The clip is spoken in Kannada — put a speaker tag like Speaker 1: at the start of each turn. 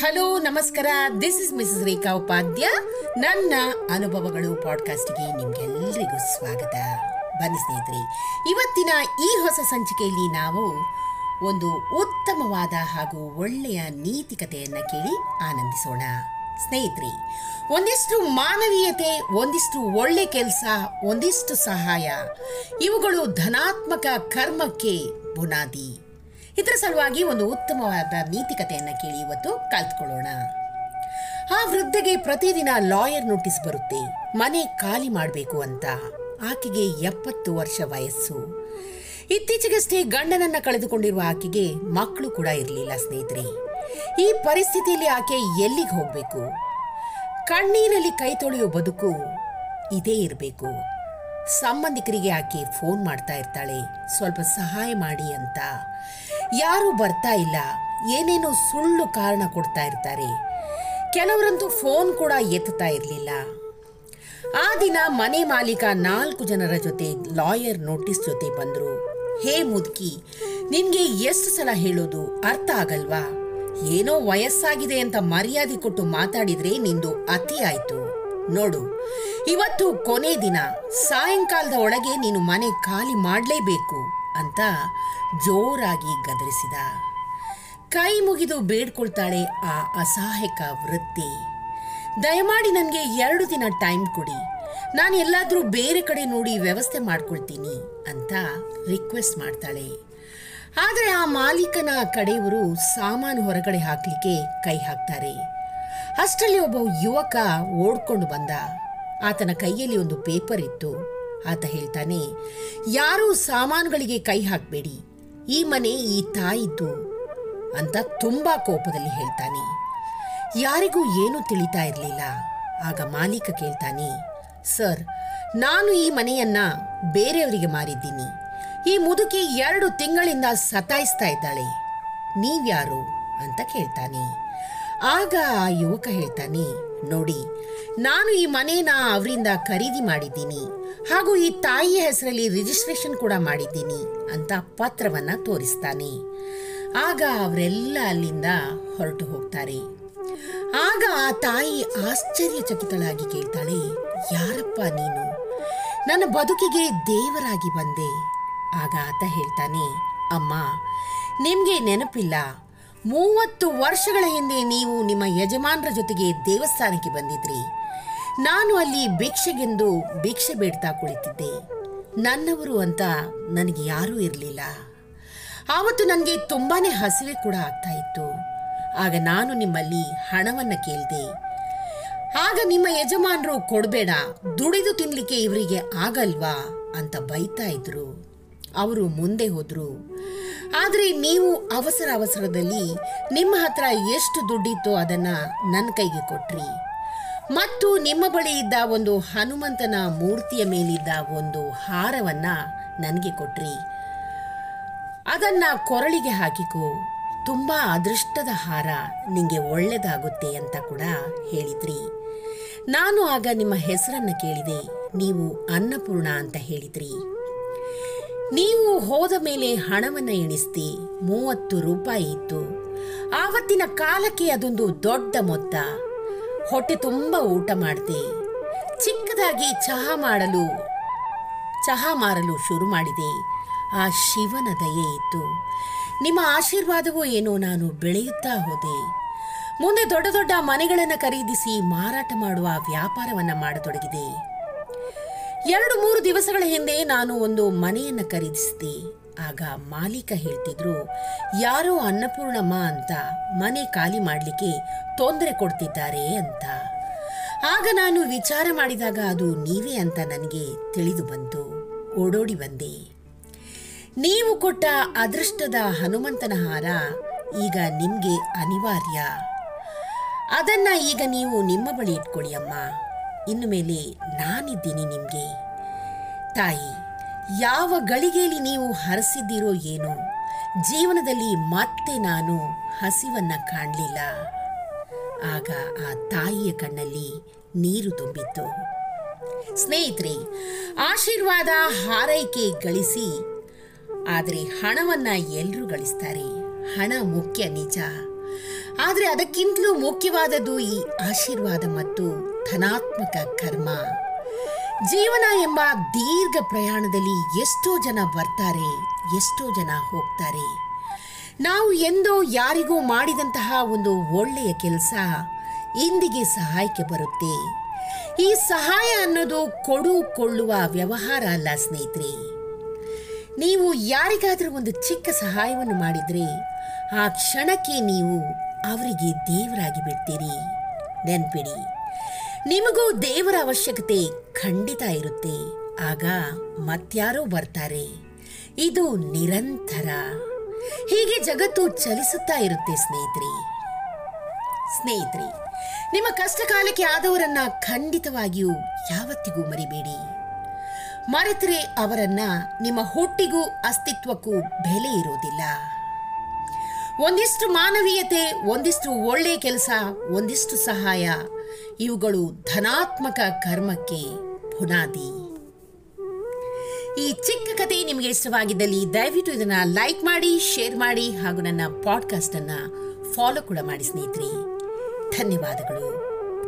Speaker 1: ಹಲೋ, ನಮಸ್ಕಾರ. This is Mrs Rekha Upadhya ನನ್ನ ಅನುಭವಗಳು ಪಾಡ್ಕಾಸ್ಟ್ಗೆ ನಿಮ್ಗೆಲ್ಲರಿಗೂ ಸ್ವಾಗತ. ಬನ್ನಿ ಸ್ನೇಹಿತರೆ, ಇವತ್ತಿನ ಈ ಹೊಸ ಸಂಚಿಕೆಯಲ್ಲಿ ನಾವು ಒಂದು ಉತ್ತಮವಾದ ಹಾಗೂ ಒಳ್ಳೆಯ ನೀತಿಕತೆಯನ್ನು ಕೇಳಿ ಆನಂದಿಸೋಣ. ಸ್ನೇಹಿತರೆ, ಒಂದಿಷ್ಟು ಮಾನವೀಯತೆ, ಒಂದಿಷ್ಟು ಒಳ್ಳೆ ಕೆಲಸ, ಒಂದಿಷ್ಟು ಸಹಾಯ, ಇವುಗಳು ಧನಾತ್ಮಕ ಕರ್ಮಕ್ಕೆ ಬುನಾದಿ. ಇದರ ಸಲುವಾಗಿ ಒಂದು ಉತ್ತಮವಾದ ನೀತಿಕತೆಯನ್ನು ಕೇಳಿ ಇವತ್ತು ಕಲ್ತ್ಕೊಳ್ಳೋಣ. ಆ ವೃದ್ಧೆಗೆ ಪ್ರತಿದಿನ ಲಾಯರ್ ನೋಟಿಸ್ ಬರುತ್ತೆ. ಮನೆ ಖಾಲಿ ಮಾಡಬೇಕು ಅಂತ. ಆಕೆಗೆ ಎಪ್ಪತ್ತು ವರ್ಷ ವಯಸ್ಸು. ಇತ್ತೀಚೆಗಷ್ಟೇ ಗಂಡನನ್ನ ಕಳೆದುಕೊಂಡಿರುವ ಆಕೆಗೆ ಮಕ್ಕಳು ಕೂಡ ಇರಲಿಲ್ಲ ಸ್ನೇಹಿತರೆ. ಈ ಪರಿಸ್ಥಿತಿಯಲ್ಲಿ ಆಕೆ ಎಲ್ಲಿಗೆ ಹೋಗಬೇಕು? ಕಣ್ಣೀರಲ್ಲಿ ಕೈ ತೊಳೆಯೋ ಬದುಕು ಇದೇ ಇರಬೇಕು. ಸಂಬಂಧಿಕರಿಗೆ ಆಕೆ ಫೋನ್ ಮಾಡ್ತಾ ಇರ್ತಾಳೆ. ಸ್ವಲ್ಪ ಸಹಾಯ ಮಾಡಿ ಅಂತ. ಯಾರೂ ಬರ್ತಾ ಇಲ್ಲ. ಏನೇನೋ ಸುಳ್ಳು ಕಾರಣ ಕೊಡ್ತಾ ಇರ್ತಾರೆ. ಕೆಲವರಂತೂ ಫೋನ್ ಕೂಡ ಎತ್ತುತ್ತಾ ಇರಲಿಲ್ಲ. ಆ ದಿನ ಮನೆ ಮಾಲೀಕ ನಾಲ್ಕು ಜನರ ಜೊತೆ ಲಾಯರ್ ನೋಟಿಸ್ ಜೊತೆ ಬಂದರು. ಹೇ ಮುದುಕಿ, ನಿನ್ಗೆ ಎಷ್ಟು ಸಲ ಹೇಳೋದು ಅರ್ಥ ಆಗಲ್ವಾ? ಏನೋ ವಯಸ್ಸಾಗಿದೆ ಅಂತ ಮರ್ಯಾದೆ ಕೊಟ್ಟು ಮಾತಾಡಿದ್ರೆ ನಿಂದು ಅತಿ ಆಯ್ತು. ನೋಡು, ಇವತ್ತು ಕೊನೆ ದಿನ. ಸಾಯಂಕಾಲದ ಒಳಗೆ ನೀನು ಮನೆ ಖಾಲಿ ಮಾಡಲೇಬೇಕು. ಅಂತ ಜೋರಾಗಿ ಗದರಿಸಿದ. ಕೈ ಮುಗಿದು ಬೇಡ್ಕೊಳ್ತಾಳೆ ಆ ಅಸಹಾಯಕ ವೃತ್ತಿ. ದಯಮಾಡಿ ನನಗೆ ಎರಡು ದಿನ ಟೈಮ್ ಕೊಡಿ. ನಾನು ಎಲ್ಲಾದರೂ ಬೇರೆ ಕಡೆ ನೋಡಿ ವ್ಯವಸ್ಥೆ ಮಾಡ್ಕೊಳ್ತೀನಿ ಅಂತ ರಿಕ್ವೆಸ್ಟ್ ಮಾಡ್ತಾಳೆ. ಆದರೆ ಆ ಮಾಲೀಕನ ಕಡೆಯವರು ಸಾಮಾನು ಹೊರಗಡೆ ಹಾಕಲಿಕ್ಕೆ ಕೈ ಹಾಕ್ತಾರೆ. ಅಷ್ಟರಲ್ಲಿ ಒಬ್ಬ ಯುವಕ ಓಡ್ಕೊಂಡು ಬಂದ. ಆತನ ಕೈಯಲ್ಲಿ ಒಂದು ಪೇಪರ್ ಇತ್ತು. ಆತ ಹೇಳ್ತಾನೆ, ಯಾರೂ ಸಾಮಾನುಗಳಿಗೆ ಕೈ ಹಾಕಬೇಡಿ. ಈ ಮನೆ ಈ ತಾಯಿದ್ದು ಅಂತ ತುಂಬಾ ಕೋಪದಲ್ಲಿ ಹೇಳ್ತಾನೆ. ಯಾರಿಗೂ ಏನೂ ತಿಳಿತಾ ಇರಲಿಲ್ಲ. ಆಗ ಮಾಲೀಕ ಕೇಳ್ತಾನೆ, ಸರ್, ನಾನು ಈ ಮನೆಯನ್ನ ಬೇರೆಯವರಿಗೆ ಮಾರಿದ್ದೀನಿ. ಈ ಮುದುಕಿ ಎರಡು ತಿಂಗಳಿಂದ ಸತಾಯಿಸ್ತಾ ಇದ್ದಾಳೆ. ನೀವ್ಯಾರು? ಅಂತ ಕೇಳ್ತಾನೆ. ಆಗ ಆ ಯುವಕ ಹೇಳ್ತಾನೆ, ನೋಡಿ, ನಾನು ಈ ಮನೇನ ಅವರಿಂದ ಖರೀದಿ ಮಾಡಿದ್ದೀನಿ. ಹಾಗೂ ಈ ತಾಯಿಯ ಹೆಸರಲ್ಲಿ ರಿಜಿಸ್ಟ್ರೇಷನ್ ಕೂಡ ಮಾಡಿದ್ದೀನಿ ಅಂತ ಪತ್ರವನ್ನ ತೋರಿಸ್ತಾನೆ. ಆಗ ಅವರೆಲ್ಲ ಅಲ್ಲಿಂದ ಹೊರಟು ಹೋಗ್ತಾರೆ. ಆಗ ಆ ತಾಯಿ ಆಶ್ಚರ್ಯಚಕಿತಳಾಗಿ ಕೇಳ್ತಾಳೆ, ಯಾರಪ್ಪ ನೀನು? ನನ್ನ ಬದುಕಿಗೆ ದೇವರಾಗಿ ಬಂದೆ. ಆಗ ಆತ ಹೇಳ್ತಾನೆ, ಅಮ್ಮ, ನಿಮಗೆ ನೆನಪಿಲ್ಲ. ಮೂವತ್ತು ವರ್ಷಗಳ ಹಿಂದೆ ನೀವು ನಿಮ್ಮ ಯಜಮಾನರ ಜೊತೆಗೆ ದೇವಸ್ಥಾನಕ್ಕೆ ಬಂದಿದ್ರಿ. ನಾನು ಅಲ್ಲಿ ಭಿಕ್ಷೆಗೆಂದು ಭಿಕ್ಷೆ ಬೇಡ್ತಾ ಕುಳಿತಿದ್ದೆ. ನನ್ನವರು ಅಂತ ನನಗೆ ಯಾರೂ ಇರಲಿಲ್ಲ. ಆವತ್ತು ನನಗೆ ತುಂಬಾ ಹಸಿವೆ ಕೂಡ ಆಗ್ತಾ ಇತ್ತು. ಆಗ ನಾನು ನಿಮ್ಮಲ್ಲಿ ಹಣವನ್ನ ಕೇಳಿದೆ. ಆಗ ನಿಮ್ಮ ಯಜಮಾನರು ಕೊಡಬೇಡ, ದುಡಿದು ತಿನ್ನಲಿಕ್ಕೆ ಇವರಿಗೆ ಆಗಲ್ವಾ ಅಂತ ಬೈತಾ ಇದ್ರು. ಅವರು ಮುಂದೆ ಹೋದ್ರು. ಆದರೆ ನೀವು ಅವಸರ ಅವಸರದಲ್ಲಿ ನಿಮ್ಮ ಹತ್ರ ಎಷ್ಟು ದುಡ್ಡಿತ್ತೋ ಅದನ್ನ ನನ್ನ ಕೈಗೆ ಕೊಟ್ರಿ. ಮತ್ತು ನಿಮ್ಮ ಬಳಿ ಇದ್ದ ಒಂದು ಹನುಮಂತನ ಮೂರ್ತಿಯ ಮೇಲಿದ್ದ ಒಂದು ಹಾರವನ್ನ ನನಗೆ ಕೊಟ್ರಿ. ಅದನ್ನ ಕೊರಳಿಗೆ ಹಾಕಿಕೋ. ತುಂಬ ಅದೃಷ್ಟದ ಹಾರ ನಿಮಗೆ ಒಳ್ಳೆದಾಗುತ್ತೆ ಅಂತ ಕೂಡ ಹೇಳಿದ್ರಿ. ನಾನು ಆಗ ನಿಮ್ಮ ಹೆಸರನ್ನು ಕೇಳಿದೆ. ನೀವು ಅನ್ನಪೂರ್ಣ ಅಂತ ಹೇಳಿದ್ರಿ. ನೀವು ಹೋದ ಮೇಲೆ ಹಣವನ್ನು ಎಣಿಸ್ತಿ, ಮೂವತ್ತು ರೂಪಾಯಿ ಇತ್ತು. ಆವತ್ತಿನ ಕಾಲಕ್ಕೆ ಅದೊಂದು ದೊಡ್ಡ ಮೊತ್ತ. ಹೊಟ್ಟೆ ತುಂಬ ಊಟ ಮಾಡಿದೆ. ಚಿಕ್ಕದಾಗಿ ಚಹಾ ಮಾಡಲು, ಚಹಾ ಮಾರಲು ಶುರು ಮಾಡಿದೆ. ಆ ಶಿವನ ದಯೆ ಇತ್ತು. ನಿಮ್ಮ ಆಶೀರ್ವಾದವೋ ಏನೋ ನಾನು ಬೆಳೆಯುತ್ತಾ ಹೋದೆ. ಮುಂದೆ ದೊಡ್ಡ ದೊಡ್ಡ ಮನೆಗಳನ್ನು ಖರೀದಿಸಿ ಮಾರಾಟ ಮಾಡುವ ವ್ಯಾಪಾರವನ್ನು ಮಾಡತೊಡಗಿದೆ. ಎರಡು ಮೂರು ದಿವಸಗಳ ಹಿಂದೆ ನಾನು ಒಂದು ಮನೆಯನ್ನು ಖರೀದಿಸಿದೆ. ಆಗ ಮಾಲೀಕ ಹೇಳ್ತಿದ್ರು, ಯಾರೋ ಅನ್ನಪೂರ್ಣಮ್ಮ ಅಂತ ಮನೆ ಖಾಲಿ ಮಾಡಲಿಕ್ಕೆ ತೊಂದರೆ ಕೊಡ್ತಿದ್ದಾರೆ ಅಂತ. ಆಗ ನಾನು ವಿಚಾರ ಮಾಡಿದಾಗ ಅದು ನೀವೇ ಅಂತ ನನಗೆ ತಿಳಿದು ಬಂತು, ಓಡೋಡಿ ಬಂದೆ. ನೀವು ಕೊಟ್ಟ ಅದೃಷ್ಟದ ಹನುಮಂತನ ಹಾರ ಈಗ ನಿಮಗೆ ಅನಿವಾರ್ಯ. ಅದನ್ನು ಈಗ ನೀವು ನಿಮ್ಮ ಬಳಿ ಇಟ್ಕೊಳ್ಳಿ ಅಮ್ಮ. ಇನ್ನು ಮೇಲೆ ನಾನಿದ್ದೀನಿ ನಿಮಗೆ. ತಾಯಿ, ಯಾವ ಗಳಿಗೆಯಲ್ಲಿ ನೀವು ಹರಸಿದ್ದೀರೋ ಏನೋ, ಜೀವನದಲ್ಲಿ ಮತ್ತೆ ನಾನು ಹಸಿವನ್ನು ಕಾಣಲಿಲ್ಲ. ಆಗ ಆ ತಾಯಿಯ ಕಣ್ಣಲ್ಲಿ ನೀರು ತುಂಬಿತ್ತು. ಸ್ನೇಹಿತರೆ, ಆಶೀರ್ವಾದ ಹಾರೈಕೆ ಗಳಿಸಿ, ಆದರೆ ಹಣವನ್ನ ಎಲ್ಲರೂ ಗಳಿಸ್ತಾರೆ. ಹಣ ಮುಖ್ಯ, ನಿಜ. ಆದರೆ ಅದಕ್ಕಿಂತಲೂ ಮುಖ್ಯವಾದದ್ದು ಈ ಆಶೀರ್ವಾದ ಮತ್ತು ಧನಾತ್ಮಕ ಕರ್ಮ. ಜೀವನ ಎಂಬ ದೀರ್ಘ ಪ್ರಯಾಣದಲ್ಲಿ ಎಷ್ಟೋ ಜನ ಬರ್ತಾರೆ, ಎಷ್ಟೋ ಜನ ಹೋಗ್ತಾರೆ. ನಾವು ಎಂದೋ ಯಾರಿಗೂ ಮಾಡಿದಂತಹ ಒಂದು ಒಳ್ಳೆಯ ಕೆಲಸ ಇಂದಿಗೆ ಸಹಾಯಕ್ಕೆ ಬರುತ್ತೆ. ಈ ಸಹಾಯ ಅನ್ನೋದು ಕೊಡು ಕೊಳ್ಳುವ ವ್ಯವಹಾರ ಅಲ್ಲ ಸ್ನೇಹಿತರೆ. ನೀವು ಯಾರಿಗಾದರೂ ಒಂದು ಚಿಕ್ಕ ಸಹಾಯವನ್ನು ಮಾಡಿದರೆ ಆ ಕ್ಷಣಕ್ಕೆ ನೀವು ಅವರಿಗೆ ದೇವರಾಗಿ ಬಿಡ್ತೀರಿ. ನೆನ್ಪಿಡಿ, ನಿಮಗೂ ದೇವರ ಅವಶ್ಯಕತೆ ಖಂಡಿತ ಇರುತ್ತೆ. ಆಗ ಮತ್ಯಾರೋ ಬರ್ತಾರೆ. ಇದು ನಿರಂತರ. ಹೀಗೆ ಜಗತ್ತು ಚಲಿಸುತ್ತಾ ಇರುತ್ತೆ ಸ್ನೇಹಿತರೆ. ಸ್ನೇಹಿತರೆ, ನಿಮ್ಮ ಕಷ್ಟ ಕಾಲಕ್ಕೆ ಆದವರನ್ನ ಖಂಡಿತವಾಗಿಯೂ ಯಾವತ್ತಿಗೂ ಮರಿಬೇಡಿ. ಮರೆತರೆ ಅವರನ್ನ ನಿಮ್ಮ ಹುಟ್ಟಿಗೂ ಅಸ್ತಿತ್ವಕ್ಕೂ ಬೆಲೆ ಇರುವುದಿಲ್ಲ. ಒಂದಿಷ್ಟು ಮಾನವೀಯತೆ, ಒಂದಿಷ್ಟು ಒಳ್ಳೆಯ ಕೆಲಸ, ಒಂದಿಷ್ಟು ಸಹಾಯ. ಇವುಗಳು ಧನಾತ್ಮಕ ಕರ್ಮಕ್ಕೆ ಪುನಾದಿ. ಈ ಚಿಕ್ಕ ಕಥೆ ನಿಮಗೆ ಇಷ್ಟವಾಗಿದ್ದಲ್ಲಿ ದಯವಿಟ್ಟು ಇದನ್ನ ಲೈಕ್ ಮಾಡಿ, ಶೇರ್ ಮಾಡಿ ಹಾಗೂ ನನ್ನ ಪಾಡ್ಕಾಸ್ಟ್ ಅನ್ನ ಫಾಲೋ ಕೂಡ ಮಾಡಿ ಸ್ನೇಹಿತರೆ. ಧನ್ಯವಾದಗಳು.